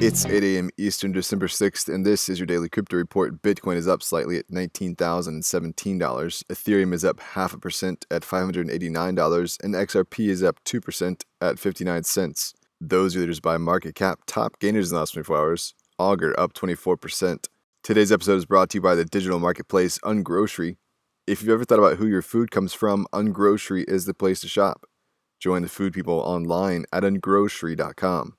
It's 8 a.m. Eastern, December 6th, and this is your daily crypto report. Bitcoin is up slightly at $19,017. Ethereum is up half a percent at $589, and XRP is up 2% at 59 cents. Those leaders by market cap, top gainers in the last 24 hours. Augur up 24%. Today's episode is brought to you by the digital marketplace Ungrocery. If you've ever thought about who your food comes from, Ungrocery is the place to shop. Join the food people online at ungrocery.com.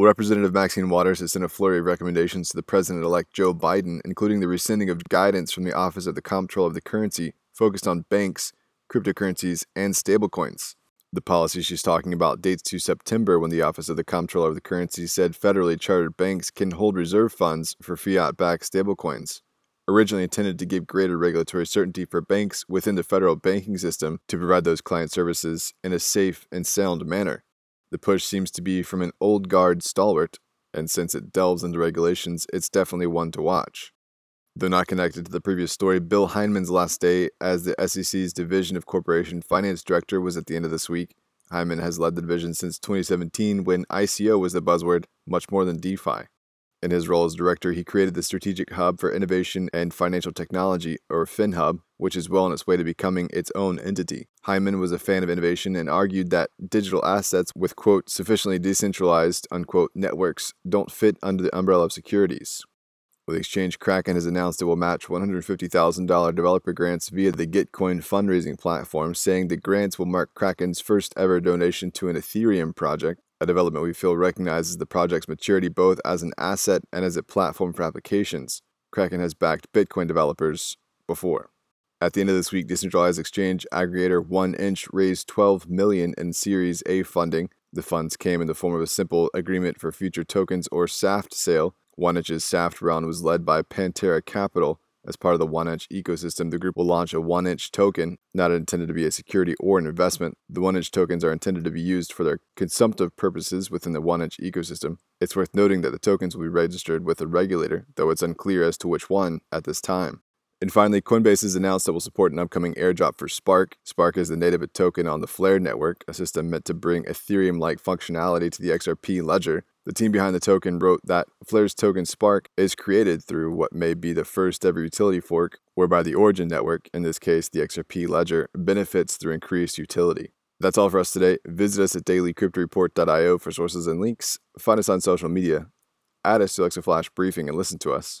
Well, Representative Maxine Waters has sent a flurry of recommendations to the President elect Joe Biden, including the rescinding of guidance from the Office of the Comptroller of the Currency focused on banks, cryptocurrencies, and stablecoins. The policy she's talking about dates to September when the Office of the Comptroller of the Currency said federally chartered banks can hold reserve funds for fiat backed stablecoins. Originally intended to give greater regulatory certainty for banks within the federal banking system to provide those client services in a safe and sound manner. The push seems to be from an old guard stalwart, and since it delves into regulations, it's definitely one to watch. Though not connected to the previous story, Bill Hinman's last day as the SEC's Division of Corporation Finance Director was at the end of this week. Hinman has led the division since 2017 when ICO was the buzzword, much more than DeFi. In his role as director, he created the Strategic Hub for Innovation and Financial Technology, or FinHub, which is well on its way to becoming its own entity. Hinman was a fan of innovation and argued that digital assets with, quote, sufficiently decentralized, unquote, networks don't fit under the umbrella of securities. With exchange, Kraken has announced it will match $150,000 developer grants via the Gitcoin fundraising platform, saying the grants will mark Kraken's first ever donation to an Ethereum project a development we feel recognizes the project's maturity both as an asset and as a platform for applications. Kraken has backed Bitcoin developers before. At the end of this week, decentralized exchange aggregator 1inch raised 12 million in Series A funding. The funds came in the form of a simple agreement for future tokens or SAFT sale. 1inch's SAFT round was led by Pantera Capital, as part of the 1inch ecosystem, the group will launch a 1inch token, not intended to be a security or an investment. The 1inch tokens are intended to be used for their consumptive purposes within the 1inch ecosystem. It's worth noting that the tokens will be registered with a regulator, though it's unclear as to which one at this time. And finally, Coinbase has announced that will support an upcoming airdrop for Spark. Spark is the native token on the Flare network, a system meant to bring Ethereum like functionality to the XRP ledger. The team behind the token wrote that Flare's token Spark is created through what may be the first ever utility fork, whereby the origin network, in this case the XRP ledger, benefits through increased utility. That's all for us today. Visit us at dailycryptoreport.io for sources and links. Find us on social media. Add us to Alexa Flash Briefing and listen to us